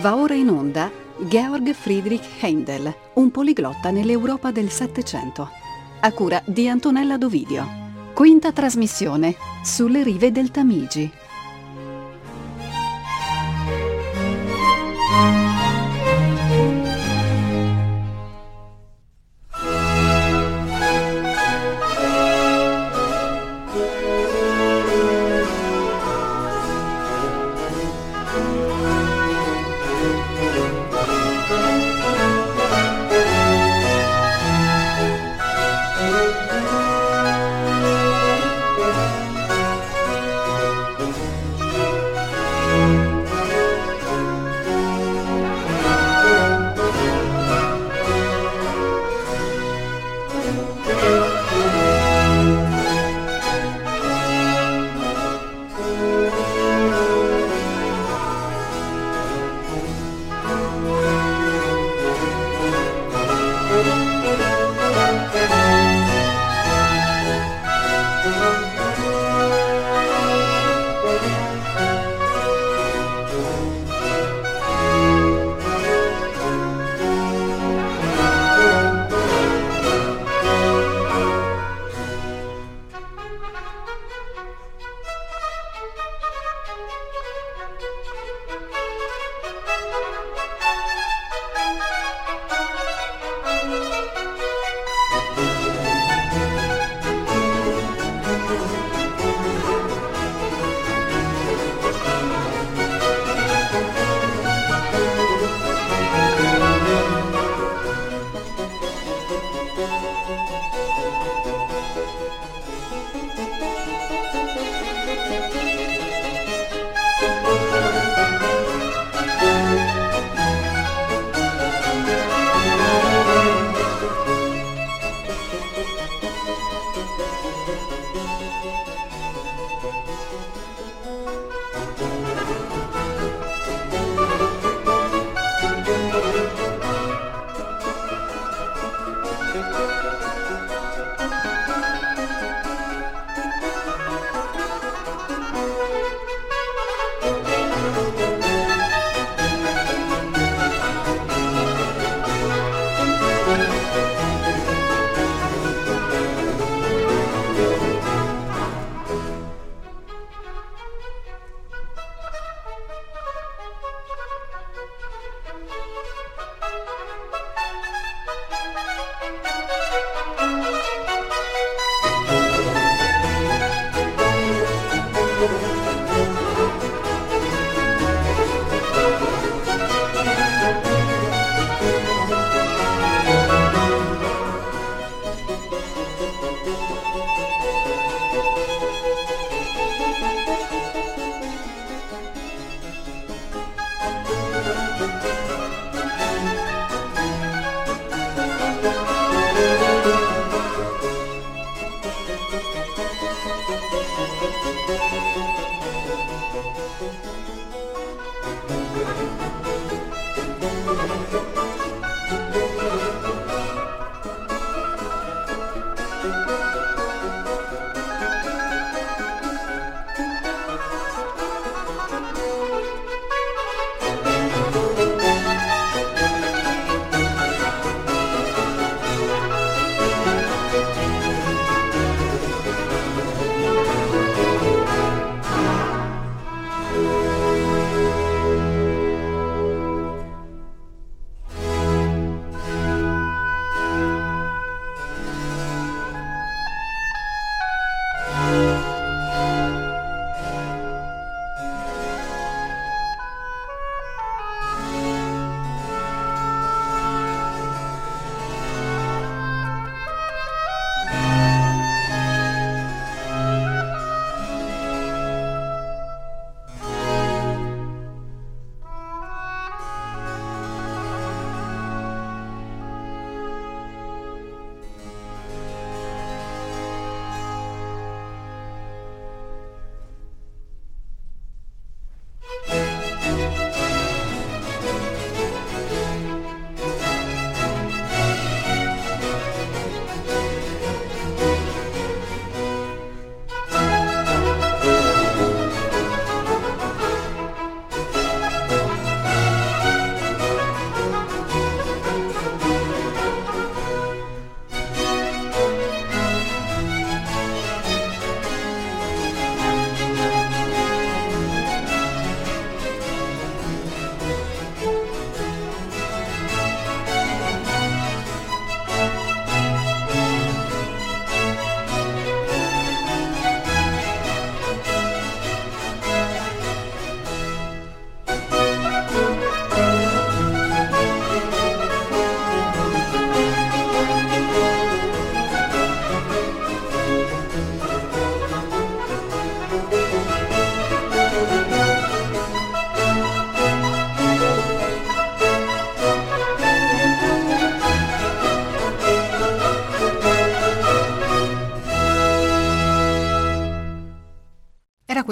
Va ora in onda Georg Friedrich Heindel, un poliglotta nell'Europa del Settecento, a cura di Antonella Dovidio. Quinta trasmissione sulle rive del Tamigi.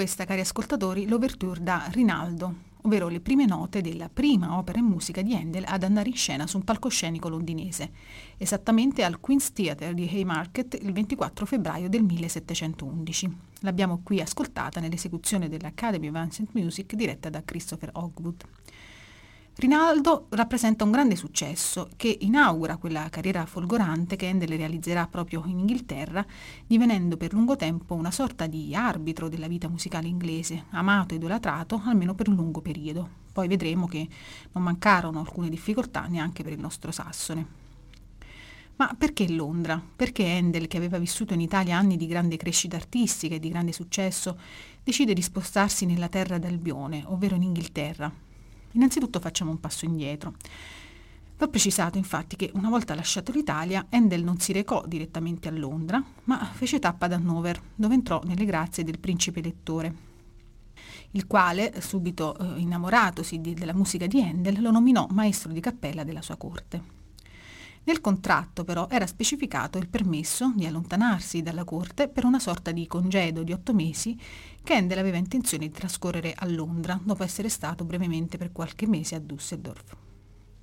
Questa, cari ascoltatori, l'ouverture da Rinaldo, ovvero le prime note della prima opera in musica di Handel ad andare in scena su un palcoscenico londinese, esattamente al Queen's Theatre di Haymarket il 24 febbraio del 1711. L'abbiamo qui ascoltata nell'esecuzione dell'Academy of Ancient Music diretta da Christopher Hogwood. Rinaldo rappresenta un grande successo che inaugura quella carriera folgorante che Handel realizzerà proprio in Inghilterra, divenendo per lungo tempo una sorta di arbitro della vita musicale inglese, amato e idolatrato almeno per un lungo periodo. Poi vedremo che non mancarono alcune difficoltà neanche per il nostro Sassone. Ma perché Londra? Perché Handel, che aveva vissuto in Italia anni di grande crescita artistica e di grande successo, decide di spostarsi nella terra d'Albione, ovvero in Inghilterra, Innanzitutto facciamo un passo indietro. Va precisato infatti che una volta lasciato l'Italia, Handel non si recò direttamente a Londra, ma fece tappa ad Hannover, dove entrò nelle grazie del principe elettore, il quale, subito eh, innamoratosi di, della musica di Handel, lo nominò maestro di cappella della sua corte. Nel contratto però era specificato il permesso di allontanarsi dalla corte per una sorta di congedo di otto mesi Handel aveva intenzione di trascorrere a Londra dopo essere stato brevemente per qualche mese a Düsseldorf.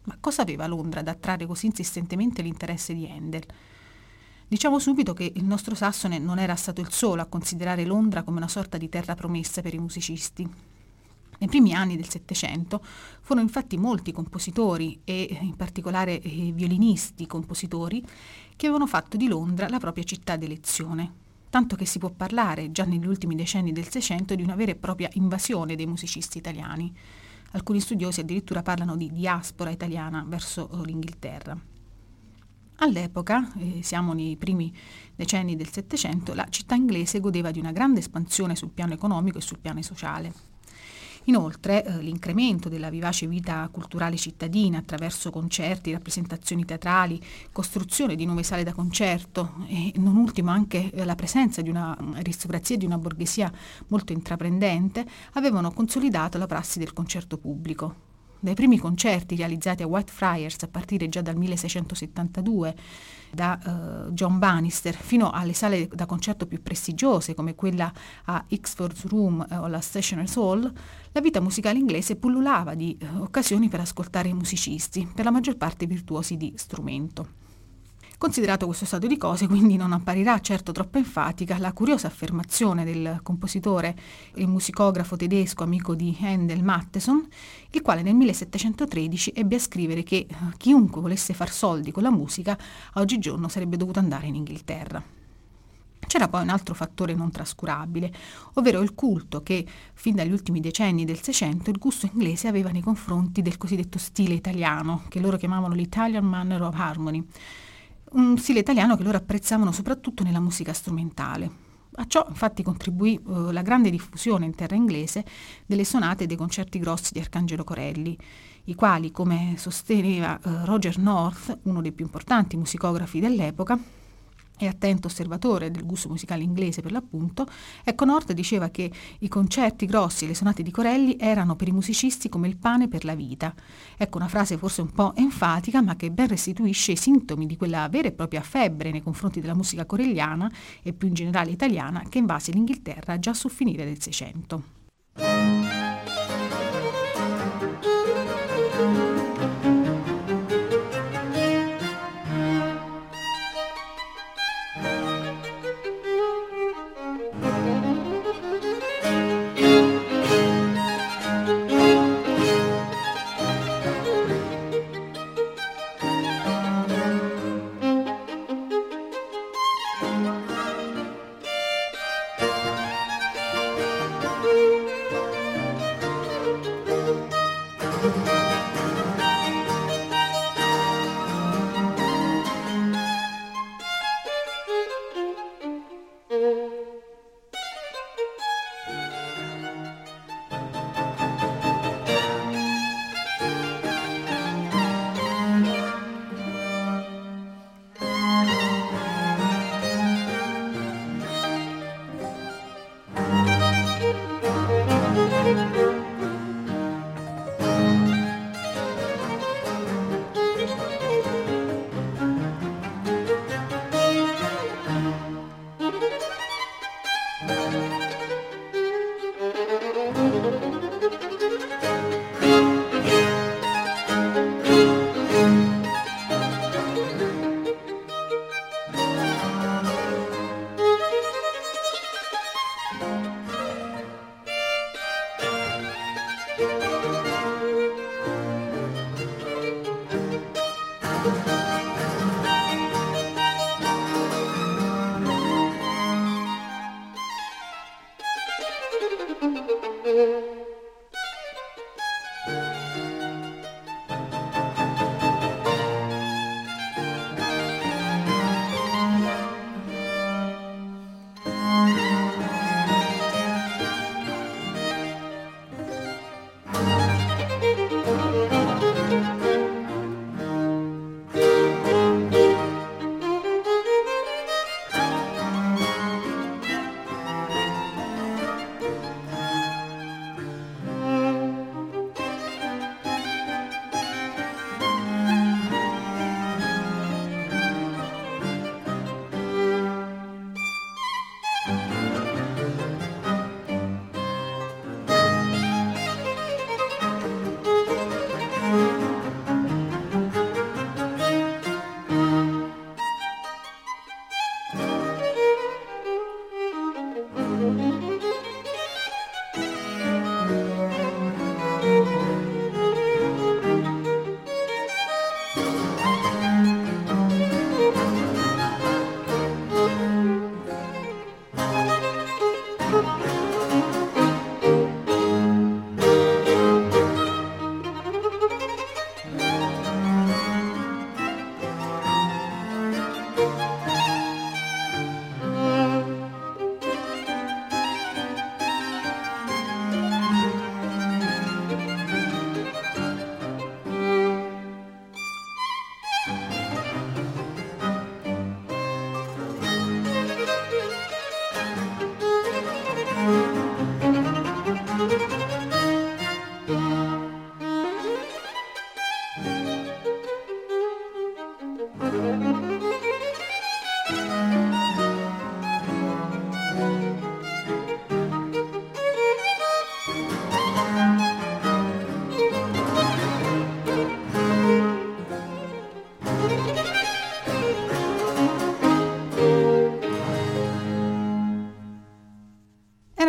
Ma cosa aveva Londra ad attrarre così insistentemente l'interesse di Handel? Diciamo subito che il nostro Sassone non era stato il solo a considerare Londra come una sorta di terra promessa per i musicisti. Nei primi anni del Settecento furono infatti molti compositori e in particolare eh, violinisti compositori che avevano fatto di Londra la propria città d'elezione, tanto che si può parlare già negli ultimi decenni del Seicento di una vera e propria invasione dei musicisti italiani. Alcuni studiosi addirittura parlano di diaspora italiana verso l'Inghilterra. All'epoca, eh, siamo nei primi decenni del Settecento, la città inglese godeva di una grande espansione sul piano economico e sul piano sociale. Inoltre eh, l'incremento della vivace vita culturale cittadina attraverso concerti, rappresentazioni teatrali, costruzione di nuove sale da concerto e non ultimo anche eh, la presenza di una mm, aristocrazia e di una borghesia molto intraprendente avevano consolidato la prassi del concerto pubblico dai primi concerti realizzati a Whitefriars a partire già dal 1672 da uh, John Bannister fino alle sale da concerto più prestigiose come quella aIxford's Room uh, o la Stationers Hall, la vita musicale inglese pullulava di uh, occasioni per ascoltare musicisti, per la maggior parte virtuosi di strumento. Considerato questo stato di cose, quindi non apparirà certo troppo enfatica la curiosa affermazione del compositore e musicografo tedesco amico di Handel Matteson, il quale nel 1713 ebbe a scrivere che eh, chiunque volesse far soldi con la musica oggigiorno sarebbe dovuto andare in Inghilterra. C'era poi un altro fattore non trascurabile, ovvero il culto che, fin dagli ultimi decenni del Seicento, il gusto inglese aveva nei confronti del cosiddetto stile italiano, che loro chiamavano l'Italian Manner of Harmony, un stile italiano che loro apprezzavano soprattutto nella musica strumentale. A ciò infatti contribuì uh, la grande diffusione in terra inglese delle sonate e dei concerti grossi di Arcangelo Corelli, i quali, come sosteneva uh, Roger North, uno dei più importanti musicografi dell'epoca, e attento osservatore del gusto musicale inglese per l'appunto, ecco North diceva che i concerti grossi e le sonate di Corelli erano per i musicisti come il pane per la vita. Ecco una frase forse un po' enfatica, ma che ben restituisce i sintomi di quella vera e propria febbre nei confronti della musica corelliana e più in generale italiana che invase l'Inghilterra già sul finire del Seicento.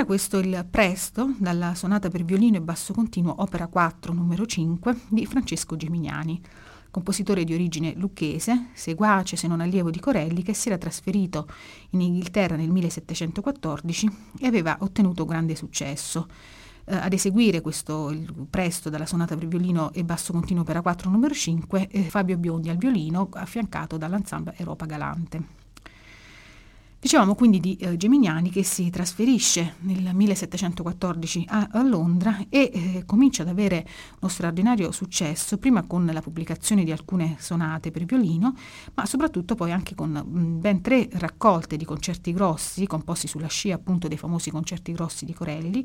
Era questo il Presto, dalla sonata per violino e basso continuo, opera 4, numero 5, di Francesco Geminiani, compositore di origine lucchese, seguace se non allievo di Corelli, che si era trasferito in Inghilterra nel 1714 e aveva ottenuto grande successo. Eh, ad eseguire questo presto dalla sonata per violino e basso continuo opera 4 numero 5 eh, Fabio Biondi al violino affiancato dall'ensemble Europa Galante. Dicevamo quindi di eh, Geminiani che si trasferisce nel 1714 a, a Londra e eh, comincia ad avere uno straordinario successo, prima con la pubblicazione di alcune sonate per violino, ma soprattutto poi anche con mh, mm, ben tre raccolte di concerti grossi, composti sulla scia appunto dei famosi concerti grossi di Corelli,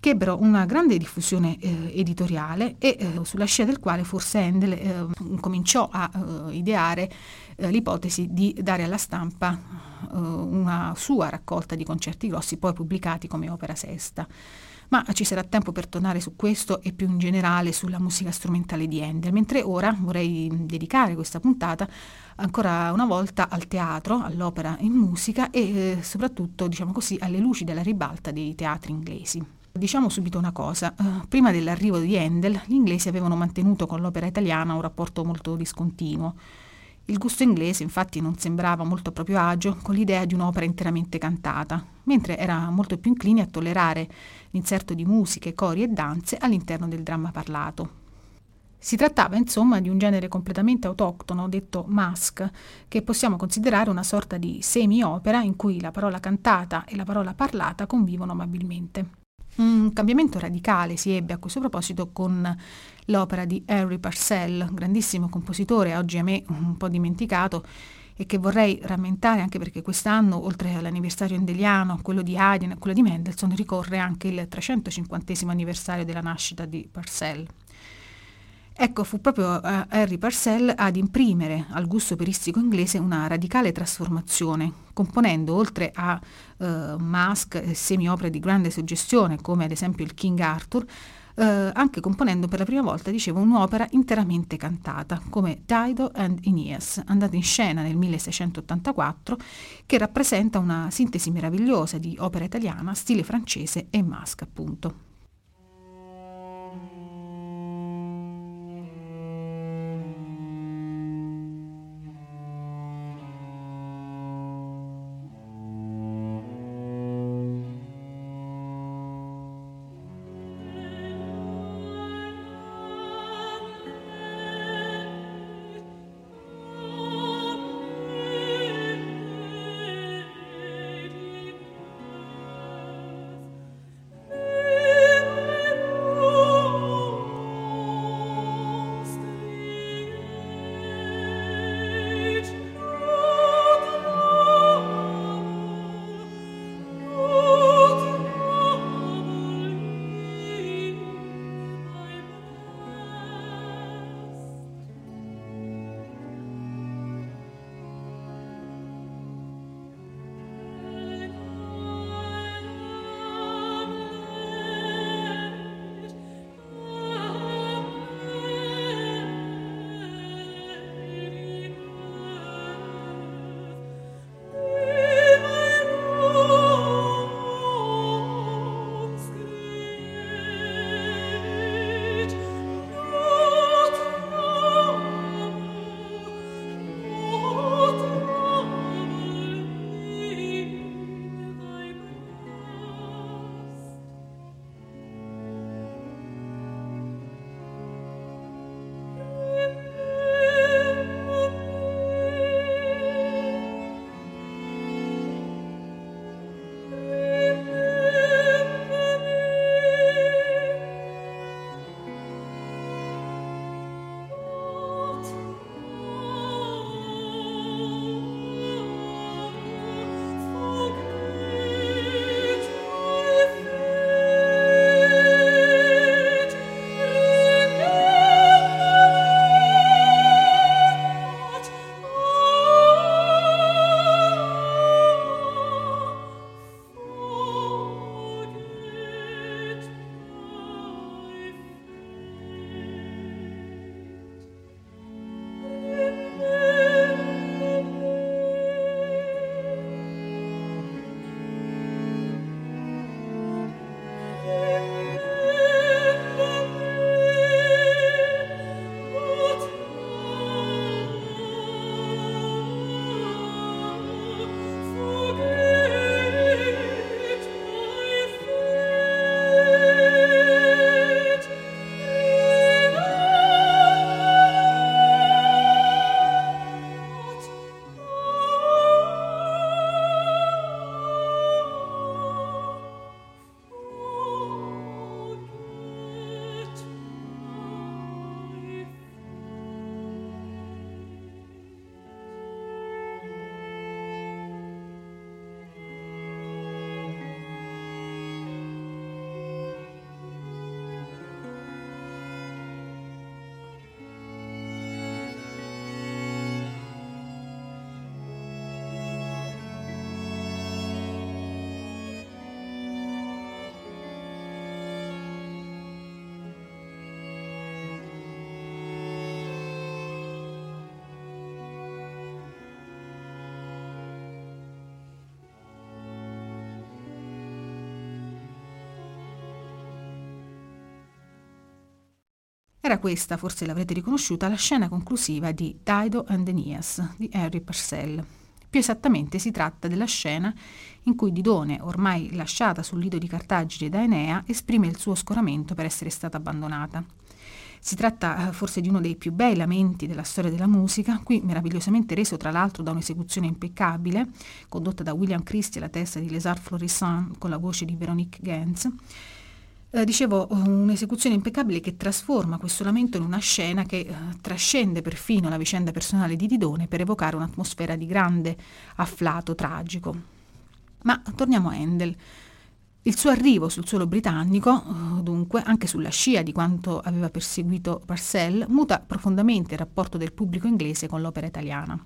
che ebbero una grande diffusione eh, editoriale e eh, sulla scia del quale forse Handel eh, cominciò a eh, ideare eh, l'ipotesi di dare alla stampa eh, una sua raccolta di concerti grossi poi pubblicati come opera sesta. Ma ci sarà tempo per tornare su questo e più in generale sulla musica strumentale di Handel, mentre ora vorrei dedicare questa puntata ancora una volta al teatro, all'opera in musica e soprattutto, diciamo così, alle luci della ribalta dei teatri inglesi. Diciamo subito una cosa, uh, prima dell'arrivo di Handel gli inglesi avevano mantenuto con l'opera italiana un rapporto molto discontinuo. Il gusto inglese infatti non sembrava molto a proprio agio con l'idea di un'opera interamente cantata, mentre era molto più incline a tollerare l'inserto di musiche, cori e danze all'interno del dramma parlato. Si trattava insomma di un genere completamente autoctono, detto mask, che possiamo considerare una sorta di semi-opera in cui la parola cantata e la parola parlata convivono amabilmente. Un cambiamento radicale si ebbe a questo proposito con l'opera di Henry Purcell, grandissimo compositore, oggi a me un po' dimenticato, e che vorrei rammentare anche perché quest'anno, oltre all'anniversario endeliano, quello di Haydn e quello di Mendelssohn, ricorre anche il 350 anniversario della nascita di Purcell. Ecco, fu proprio Harry Parcell ad imprimere al gusto operistico inglese una radicale trasformazione, componendo oltre a uh, mask e semi-opere di grande suggestione, come ad esempio il King Arthur, uh, anche componendo per la prima volta, dicevo, un'opera interamente cantata, come Dido and Aeneas, andata in scena nel 1684, che rappresenta una sintesi meravigliosa di opera italiana, stile francese e mask, appunto. Era questa, forse l'avrete riconosciuta, la scena conclusiva di Dido and Aeneas di Henry Purcell. Più esattamente si tratta della scena in cui Didone, ormai lasciata sul lido di Cartagine da Enea, esprime il suo scoramento per essere stata abbandonata. Si tratta eh, forse di uno dei più bei lamenti della storia della musica, qui meravigliosamente reso tra l'altro da un'esecuzione impeccabile, condotta da William Christie alla testa di Lesart Florissant con la voce di Veronique Gens. Eh, dicevo, un'esecuzione impeccabile che trasforma questo lamento in una scena che eh, trascende perfino la vicenda personale di Didone per evocare un'atmosfera di grande afflato tragico. Ma torniamo a Handel. Il suo arrivo sul suolo britannico, eh, dunque, anche sulla scia di quanto aveva perseguito Parcell, muta profondamente il rapporto del pubblico inglese con l'opera italiana.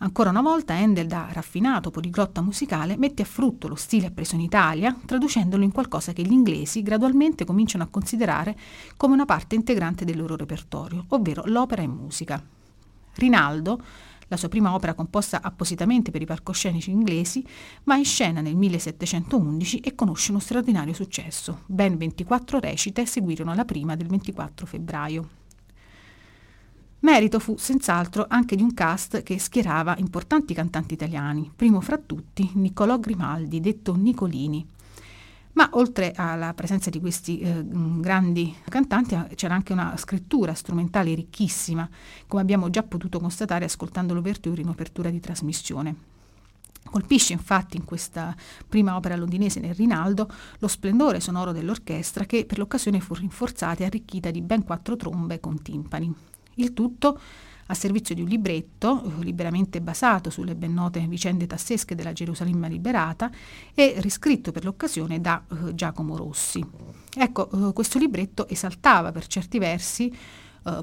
Ancora una volta Handel, da raffinato poliglotta musicale, mette a frutto lo stile appreso in Italia, traducendolo in qualcosa che gli inglesi gradualmente cominciano a considerare come una parte integrante del loro repertorio, ovvero l'opera in musica. Rinaldo, la sua prima opera composta appositamente per i palcoscenici inglesi, va in scena nel 1711 e conosce uno straordinario successo. Ben 24 recite seguirono la prima del 24 febbraio. Merito fu senz'altro anche di un cast che schierava importanti cantanti italiani, primo fra tutti Niccolò Grimaldi, detto Nicolini, ma oltre alla presenza di questi eh, grandi cantanti eh, c'era anche una scrittura strumentale ricchissima, come abbiamo già potuto constatare ascoltando l'ouverture in apertura di trasmissione. Colpisce infatti in questa prima opera londinese nel Rinaldo lo splendore sonoro dell'orchestra che per l'occasione fu rinforzata e arricchita di ben quattro trombe con timpani. Il tutto a servizio di un libretto eh, liberamente basato sulle ben note vicende tassesche della Gerusalemme liberata e riscritto per l'occasione da eh, Giacomo Rossi. Ecco, eh, questo libretto esaltava per certi versi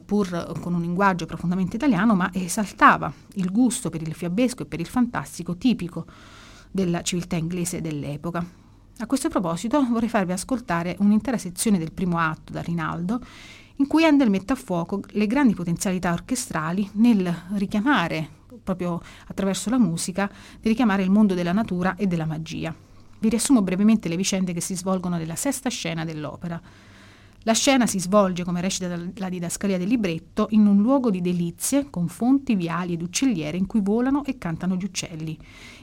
pur con un linguaggio profondamente italiano, ma esaltava il gusto per il fiabesco e per il fantastico tipico della civiltà inglese dell'epoca. A questo proposito vorrei farvi ascoltare un'intera sezione del primo atto da Rinaldo in cui Handel mette a fuoco le grandi potenzialità orchestrali nel richiamare, proprio attraverso la musica, di richiamare il mondo della natura e della magia. Vi riassumo brevemente le vicende che si svolgono nella sesta scena dell'opera. La scena si svolge, come recita la didascalia del libretto, in un luogo di delizie, con fonti, viali ed uccelliere in cui volano e cantano gli uccelli.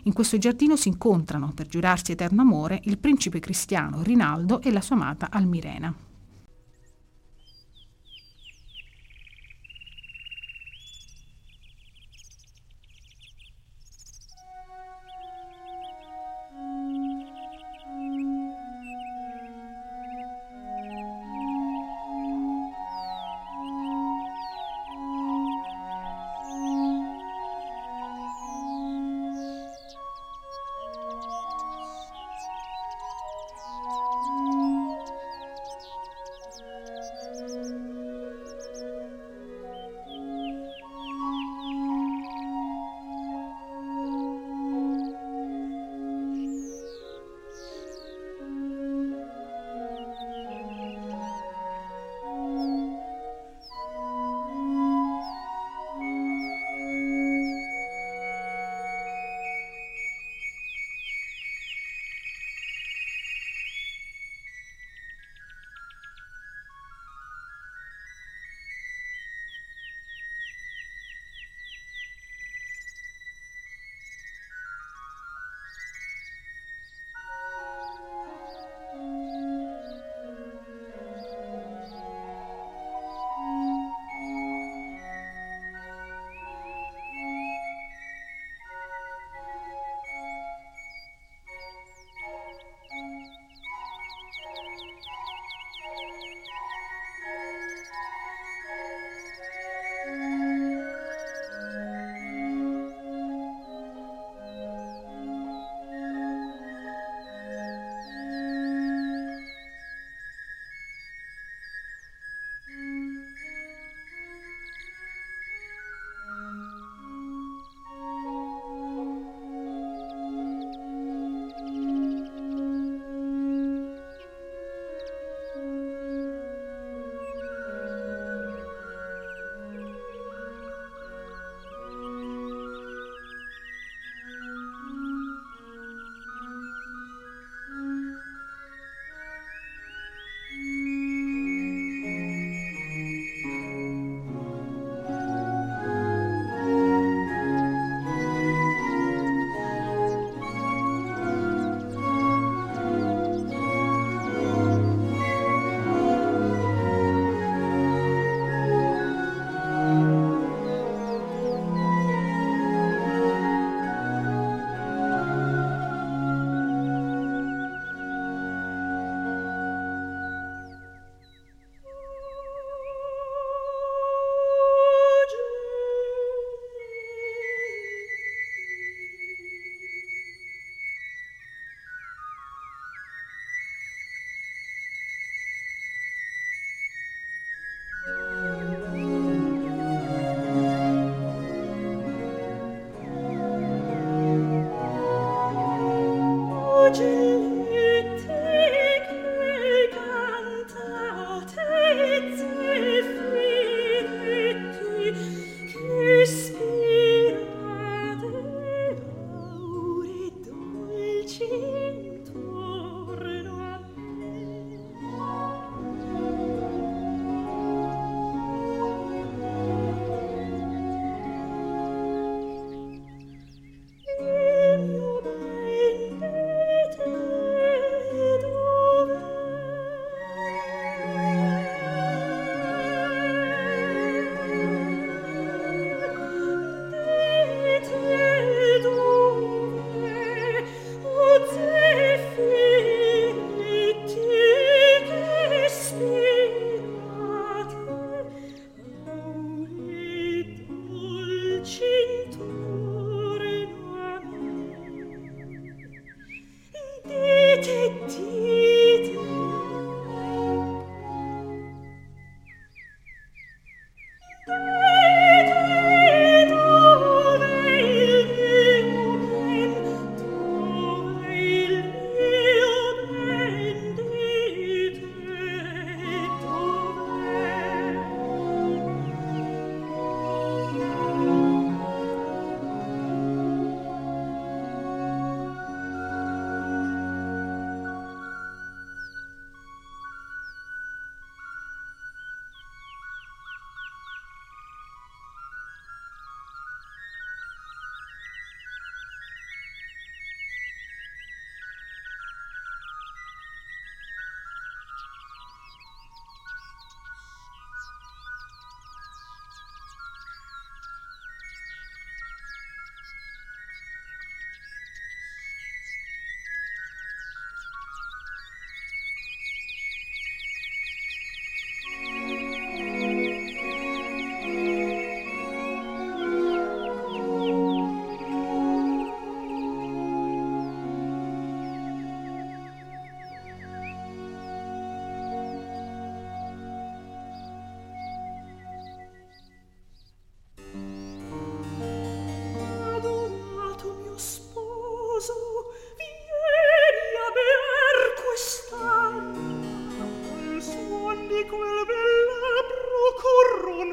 In questo giardino si incontrano, per giurarsi eterno amore, il principe cristiano Rinaldo e la sua amata Almirena.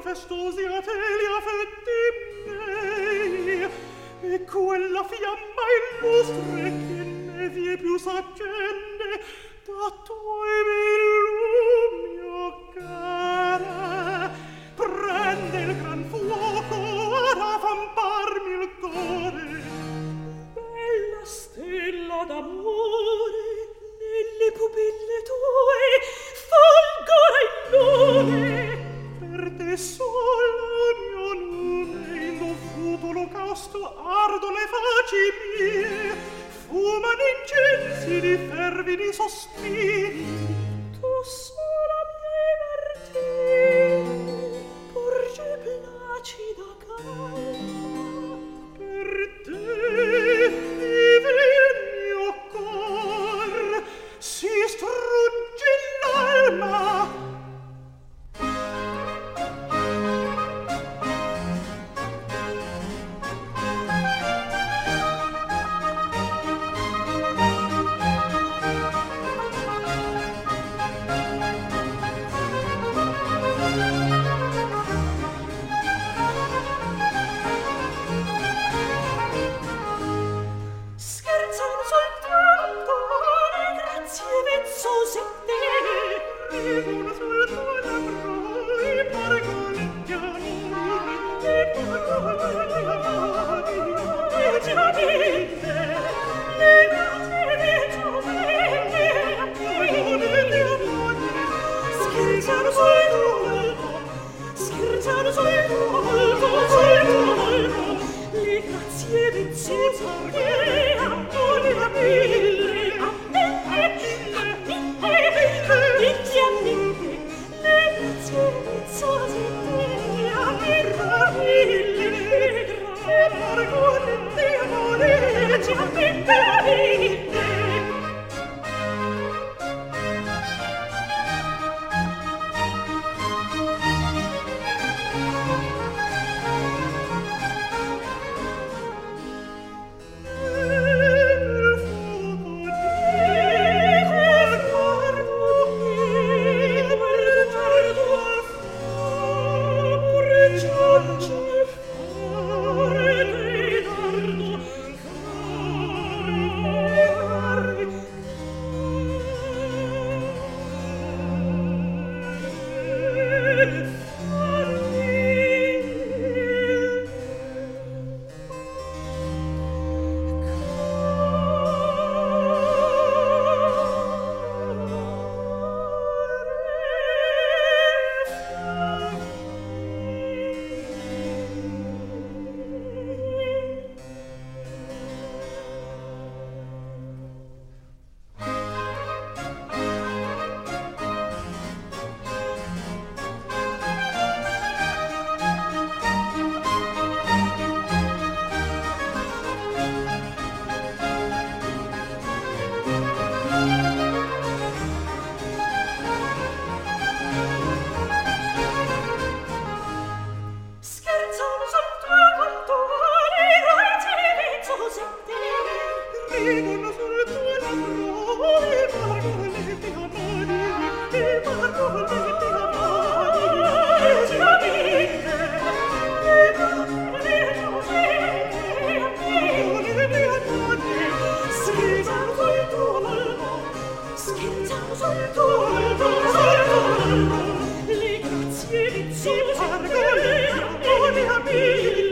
festosi rateli affetti miei e quella fiamma illustre che ne vie più s'accende da tuoi mille si pargo lei, non mi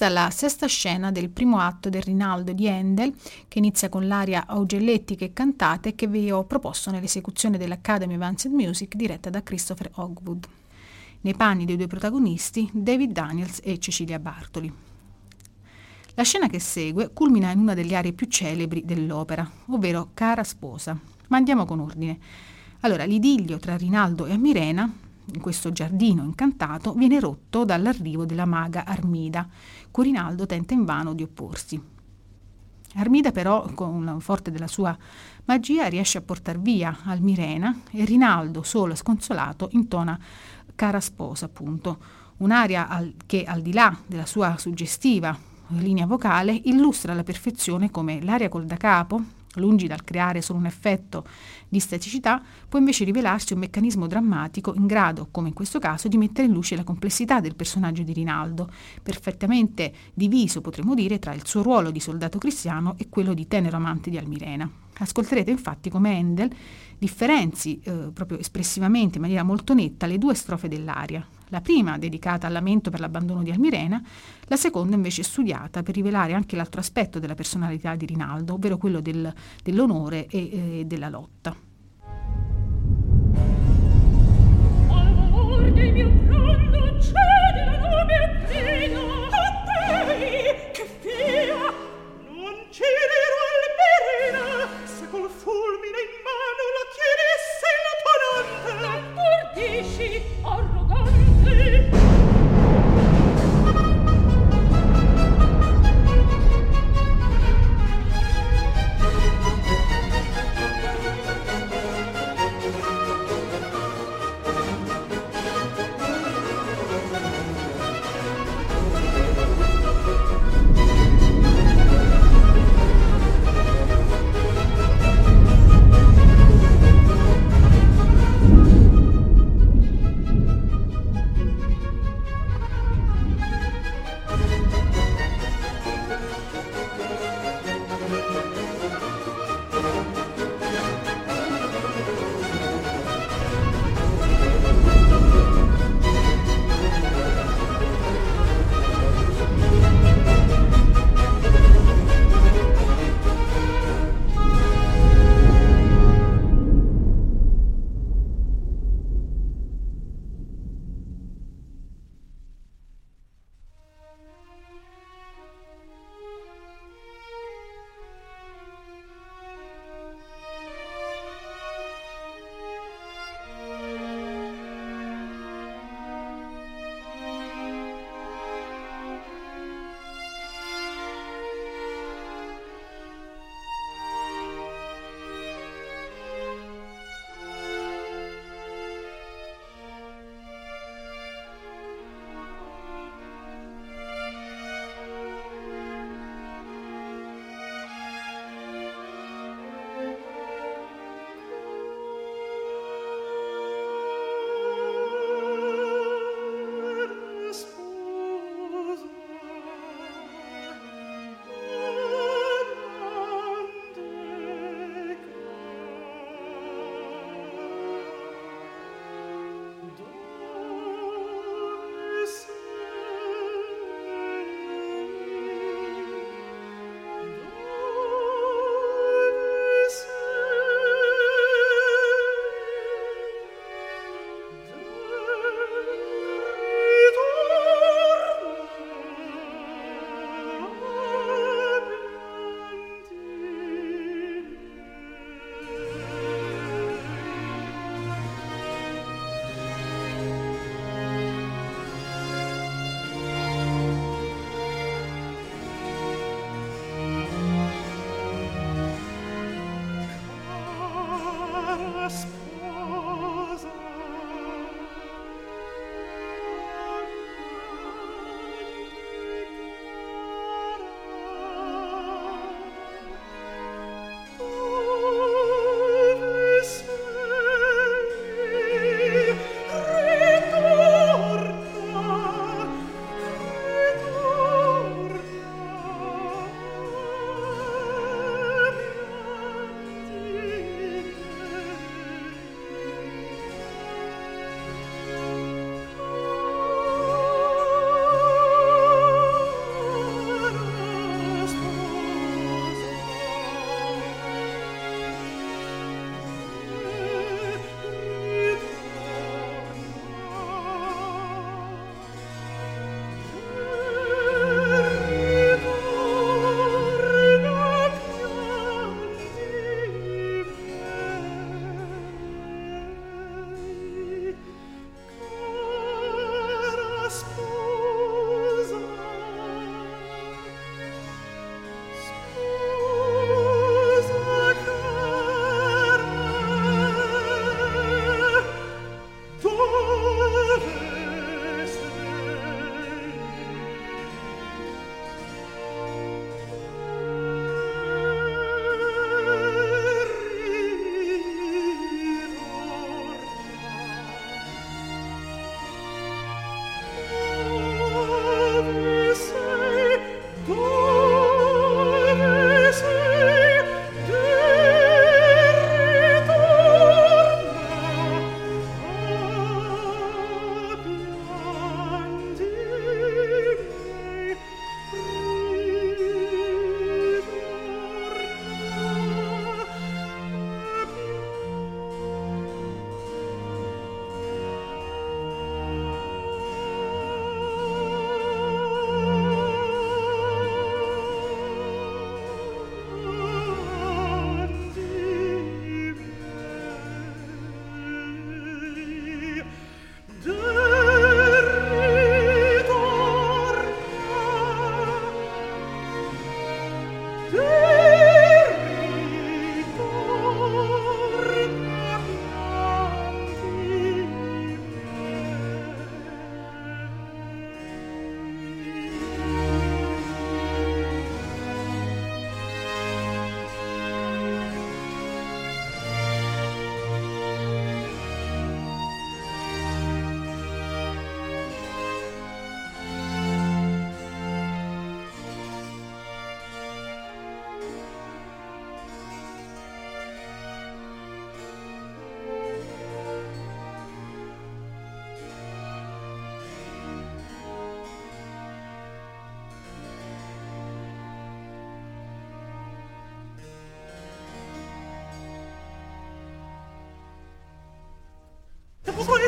questa la sesta scena del primo atto del Rinaldo di Handel, che inizia con l'aria augellettica e cantate che vi ho proposto nell'esecuzione dell'Academy of Advanced Music diretta da Christopher Hogwood. Nei panni dei due protagonisti, David Daniels e Cecilia Bartoli. La scena che segue culmina in una delle aree più celebri dell'opera, ovvero Cara sposa. Ma andiamo con ordine. Allora, l'idillio tra Rinaldo e Amirena in questo giardino incantato, viene rotto dall'arrivo della maga Armida, cui Rinaldo tenta invano di opporsi. Armida però, con la forte della sua magia, riesce a portar via Almirena e Rinaldo, solo e sconsolato, intona cara sposa, appunto, un'aria al, che al di là della sua suggestiva linea vocale illustra alla perfezione come l'aria col da capo, lungi dal creare solo un effetto di staticità, può invece rivelarsi un meccanismo drammatico in grado, come in questo caso, di mettere in luce la complessità del personaggio di Rinaldo, perfettamente diviso, potremmo dire, tra il suo ruolo di soldato cristiano e quello di tenero amante di Almirena. Ascolterete infatti come Handel differenzi eh, proprio espressivamente, in maniera molto netta, le due strofe dell'aria. La prima dedicata al lamento per l'abbandono di Almirena, la seconda invece studiata per rivelare anche l'altro aspetto della personalità di Rinaldo, ovvero quello del, dell'onore e eh, della lotta. Amor del mio prega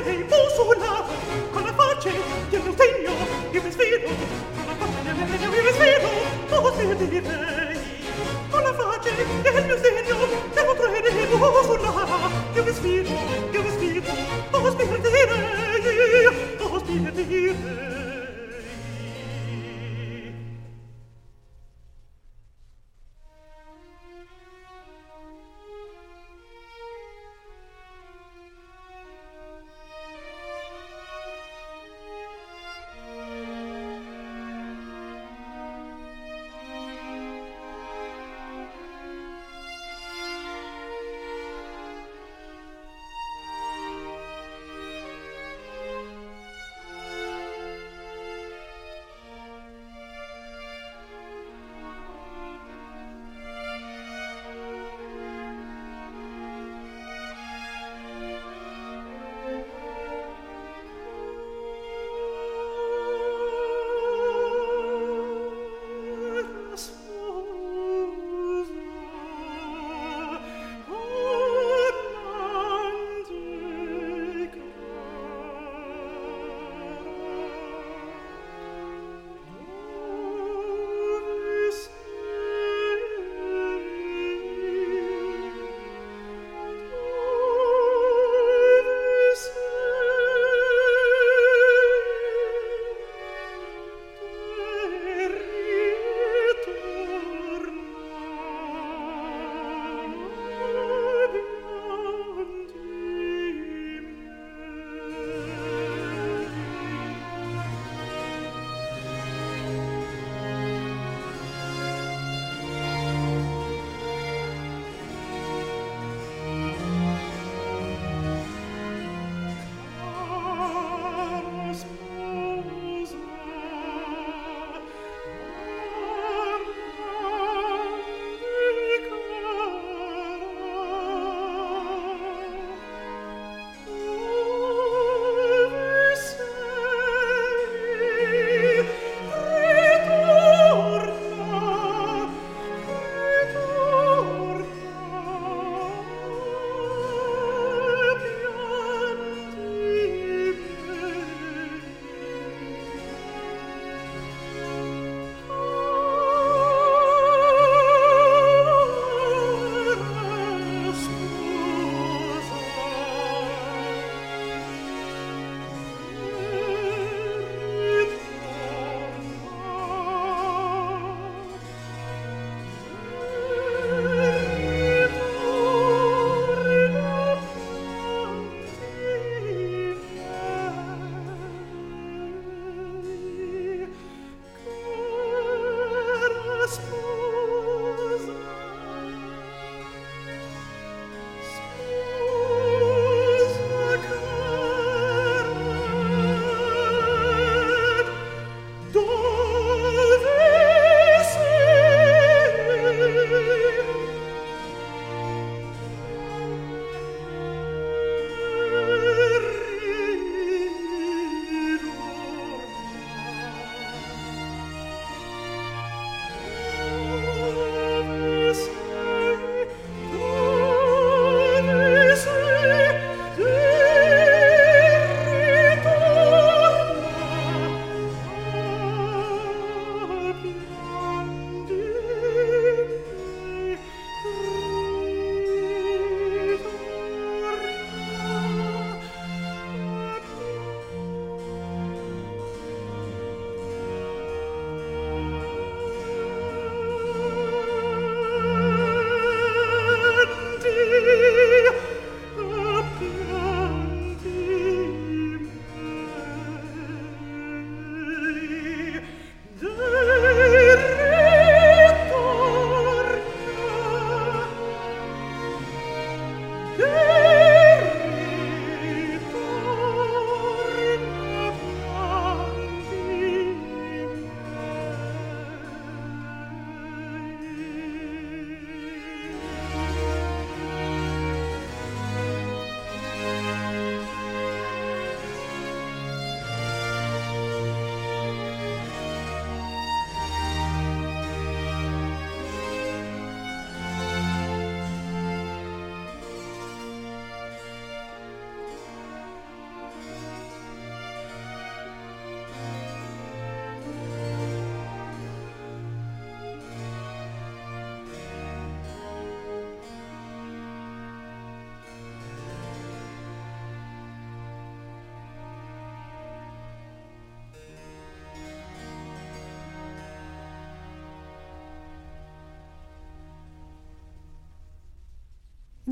vi posso la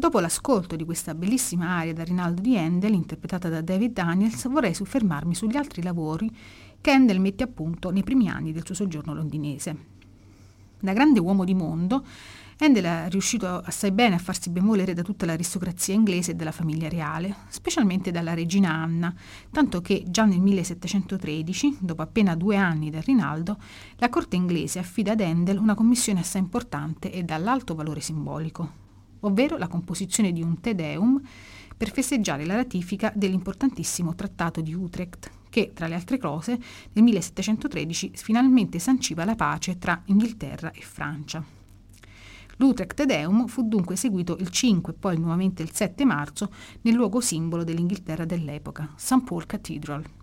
Dopo l'ascolto di questa bellissima aria da Rinaldo di Handel, interpretata da David Daniels, vorrei soffermarmi sugli altri lavori che Handel mette a punto nei primi anni del suo soggiorno londinese. Da grande uomo di mondo, Handel è riuscito assai bene a farsi bevolere da tutta l'aristocrazia inglese e della famiglia reale, specialmente dalla regina Anna, tanto che già nel 1713, dopo appena due anni da Rinaldo, la corte inglese affida ad Handel una commissione assai importante e dall'alto valore simbolico, ovvero la composizione di un Te Deum per festeggiare la ratifica dell'importantissimo Trattato di Utrecht, che, tra le altre cose, nel 1713 finalmente sanciva la pace tra Inghilterra e Francia. L'Utrecht Te Deum fu dunque eseguito il 5 e poi nuovamente il 7 marzo nel luogo simbolo dell'Inghilterra dell'epoca, St. Paul Cathedral.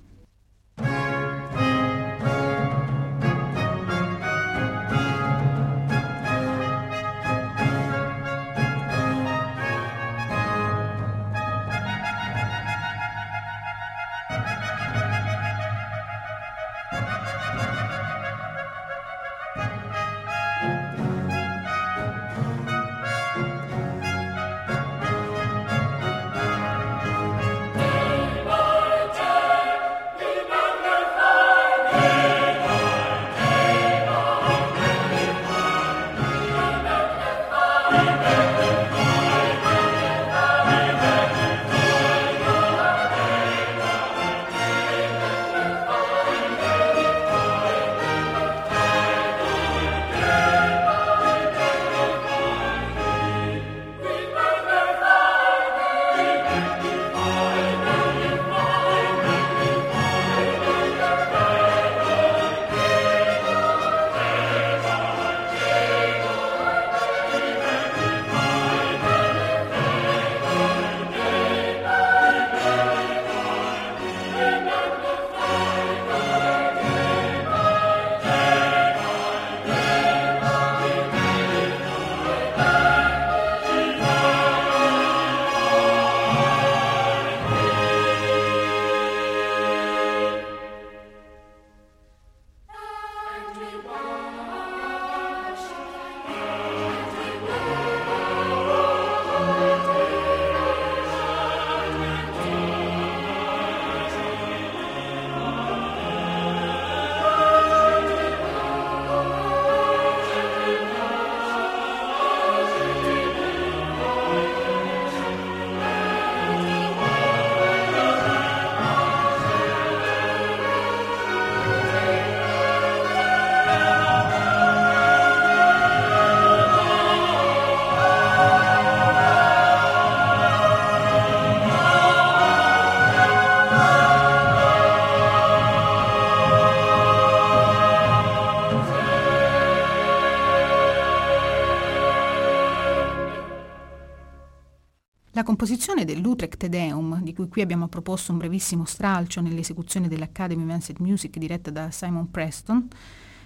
Composizione dell'Utrecht Deum, di cui qui abbiamo proposto un brevissimo stralcio nell'esecuzione dell'Academy of Advanced Music diretta da Simon Preston,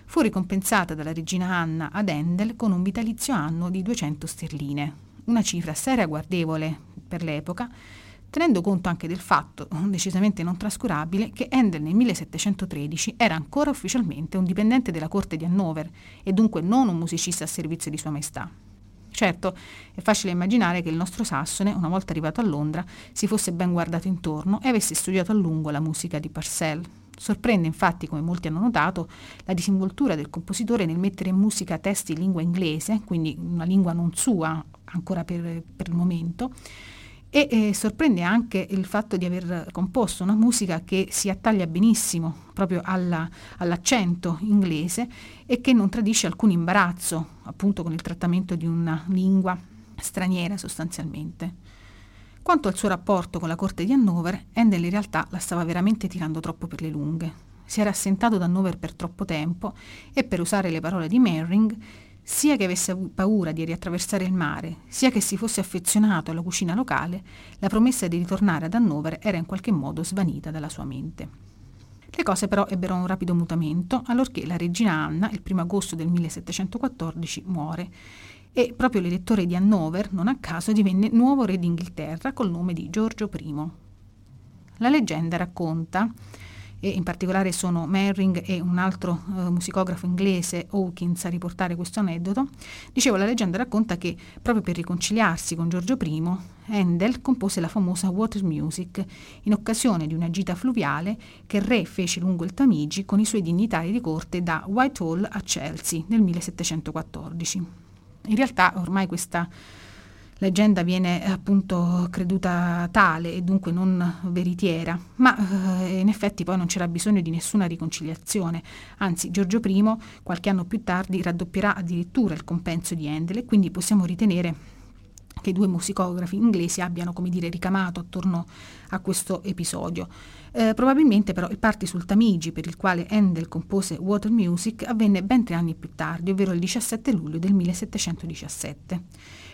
fu ricompensata dalla regina Anna ad Handel con un vitalizio anno di 200 sterline, una cifra assai ragguardevole per l'epoca, tenendo conto anche del fatto, decisamente non trascurabile, che Handel nel 1713 era ancora ufficialmente un dipendente della corte di Hannover e dunque non un musicista a servizio di Sua Maestà. Certo, è facile immaginare che il nostro Sassone, una volta arrivato a Londra, si fosse ben guardato intorno e avesse studiato a lungo la musica di Parcell. Sorprende infatti, come molti hanno notato, la disinvoltura del compositore nel mettere in musica testi in lingua inglese, quindi una lingua non sua ancora per, per il momento, e eh, sorprende anche il fatto di aver composto una musica che si attaglia benissimo proprio alla, all'accento inglese e che non tradisce alcun imbarazzo appunto con il trattamento di una lingua straniera sostanzialmente. Quanto al suo rapporto con la corte di Hannover, Handel in realtà la stava veramente tirando troppo per le lunghe. Si era assentato da Hannover per troppo tempo e, per usare le parole di Merring, sia che avesse paura di riattraversare il mare, sia che si fosse affezionato alla cucina locale, la promessa di ritornare ad Hannover era in qualche modo svanita dalla sua mente. Le cose però ebbero un rapido mutamento allorché la regina Anna, il 1 agosto del 1714, muore e proprio l'elettore di Hannover, non a caso, divenne nuovo re d'Inghilterra col nome di Giorgio I. La leggenda racconta e in particolare sono Merring e un altro eh, musicografo inglese, Hawkins, a riportare questo aneddoto, dicevo la leggenda racconta che proprio per riconciliarsi con Giorgio I, Handel compose la famosa Water Music in occasione di una gita fluviale che il re fece lungo il Tamigi con i suoi dignitari di corte da Whitehall a Chelsea nel 1714. In realtà ormai questa leggenda viene appunto creduta tale e dunque non veritiera, ma eh, in effetti poi non c'era bisogno di nessuna riconciliazione, anzi Giorgio I qualche anno più tardi raddoppierà addirittura il compenso di Handel e quindi possiamo ritenere che i due musicografi inglesi abbiano, come dire, ricamato attorno a questo episodio. Eh, probabilmente però il party sul Tamigi, per il quale Handel compose Water Music, avvenne ben tre anni più tardi, ovvero il 17 luglio del 1717.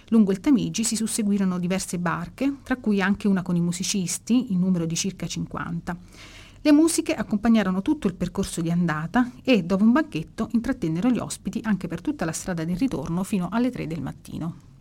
Lungo il Tamigi si susseguirono diverse barche, tra cui anche una con i musicisti, in numero di circa 50. Le musiche accompagnarono tutto il percorso di andata e, dopo un banchetto, intrattennero gli ospiti anche per tutta la strada del ritorno fino alle 3 del mattino.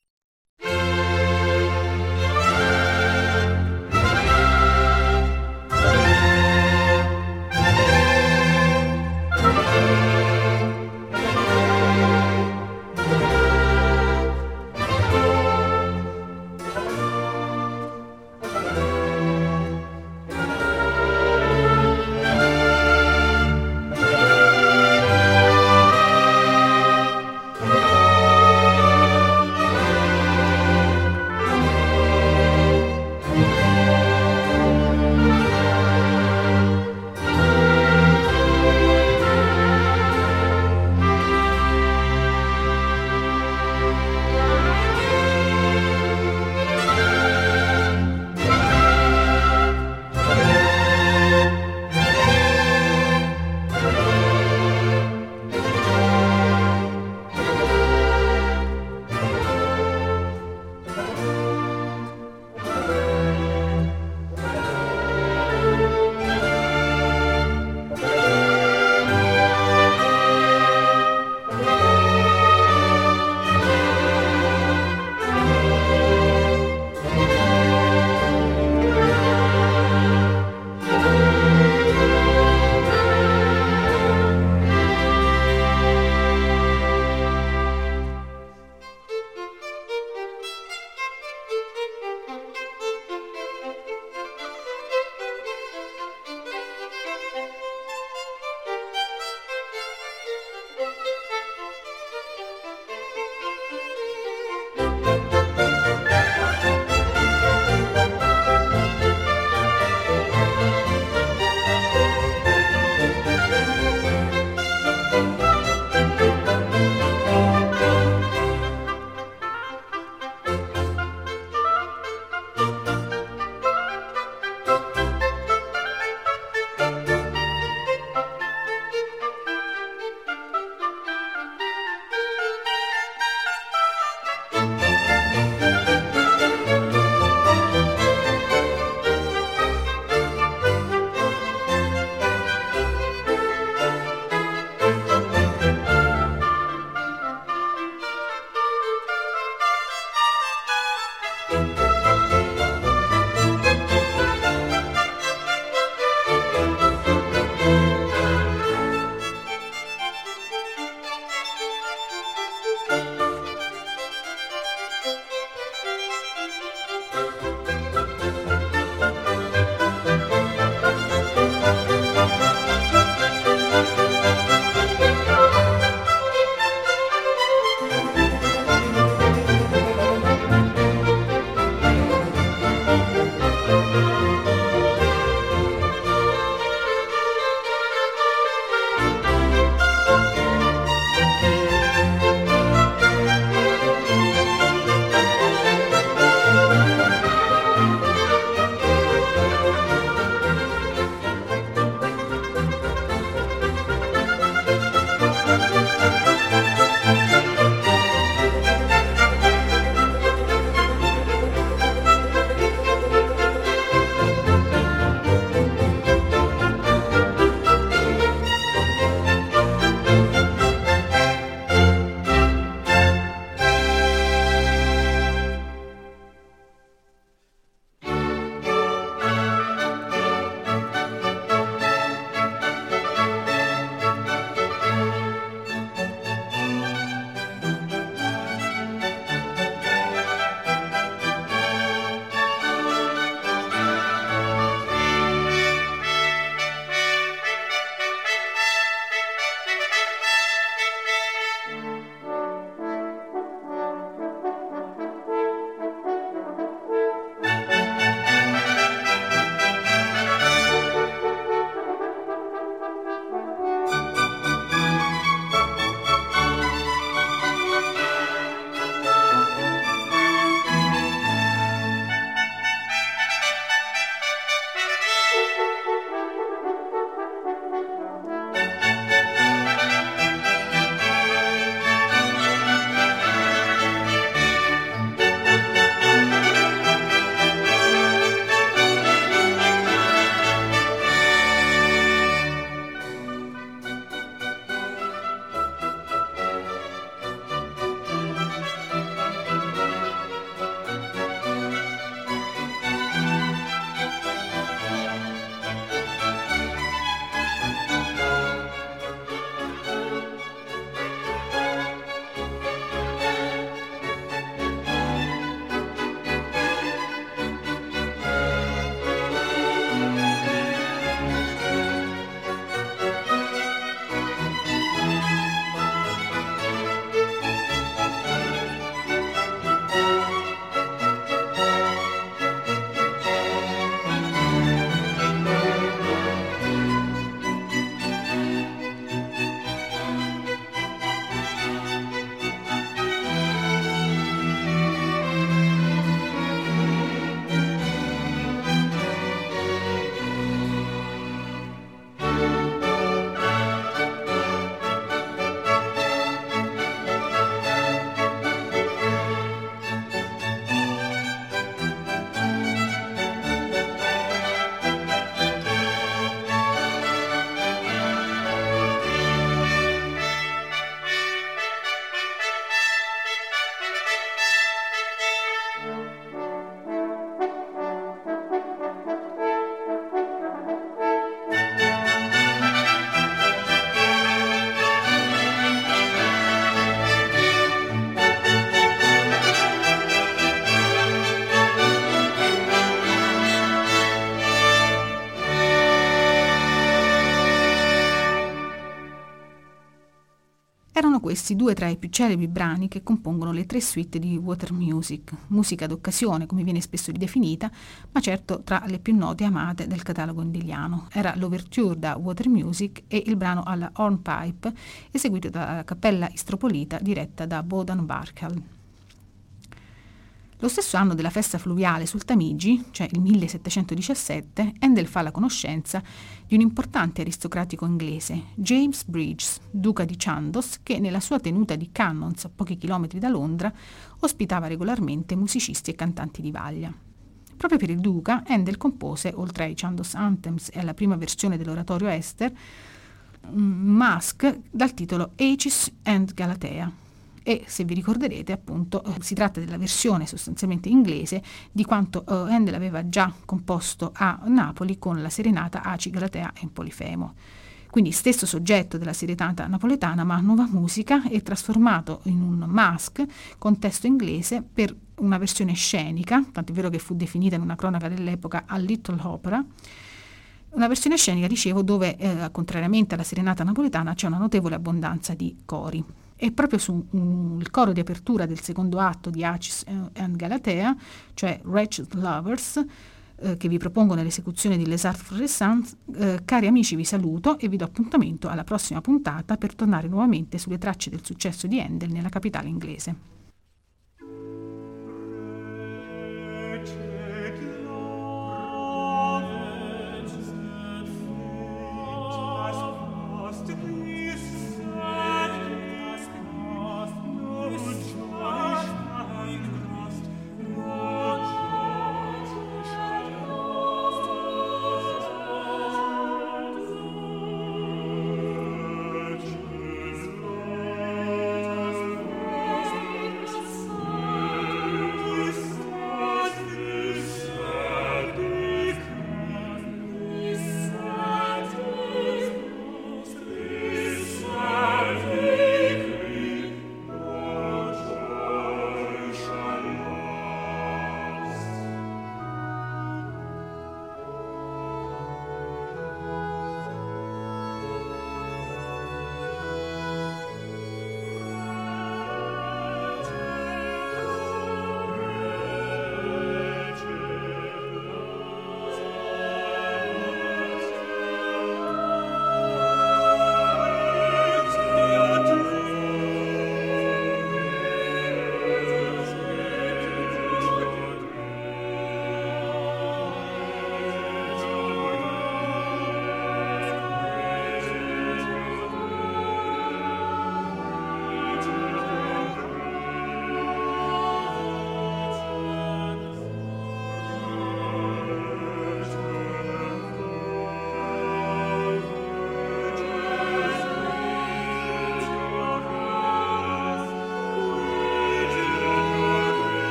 Questi due tra i più celebri brani che compongono le tre suite di Water Music, musica d'occasione come viene spesso definita, ma certo tra le più note e amate del catalogo indigliano. Era l'ouverture da Water Music e il brano alla Hornpipe, eseguito dalla cappella istropolita diretta da Bodan Barkal. Lo stesso anno della festa fluviale sul Tamigi, cioè il 1717, Handel fa la conoscenza di un importante aristocratico inglese, James Bridges, duca di Chandos, che nella sua tenuta di Cannons a pochi chilometri da Londra ospitava regolarmente musicisti e cantanti di vaglia. Proprio per il duca, Handel compose, oltre ai Chandos Anthems e alla prima versione dell'oratorio Esther, un Mask dal titolo Aegis and Galatea, e se vi ricorderete appunto eh, si tratta della versione sostanzialmente inglese di quanto eh, Handel aveva già composto a Napoli con la serenata Aci Galatea e Polifemo. Quindi stesso soggetto della serenata napoletana ma nuova musica e trasformato in un mask con testo inglese per una versione scenica, tanto è vero che fu definita in una cronaca dell'epoca a Little Opera, una versione scenica, dicevo, dove, eh, contrariamente alla serenata napoletana, c'è una notevole abbondanza di cori. E proprio sul coro di apertura del secondo atto di Acis and Galatea, cioè Wretched Lovers, eh, che vi propongo nell'esecuzione di Les Arts Florissants, eh, cari amici vi saluto e vi do appuntamento alla prossima puntata per tornare nuovamente sulle tracce del successo di Handel nella capitale inglese.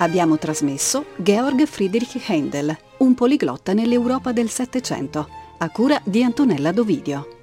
Abbiamo trasmesso Georg Friedrich Händel, un poliglotta nell'Europa del Settecento, a cura di Antonella Dovidio.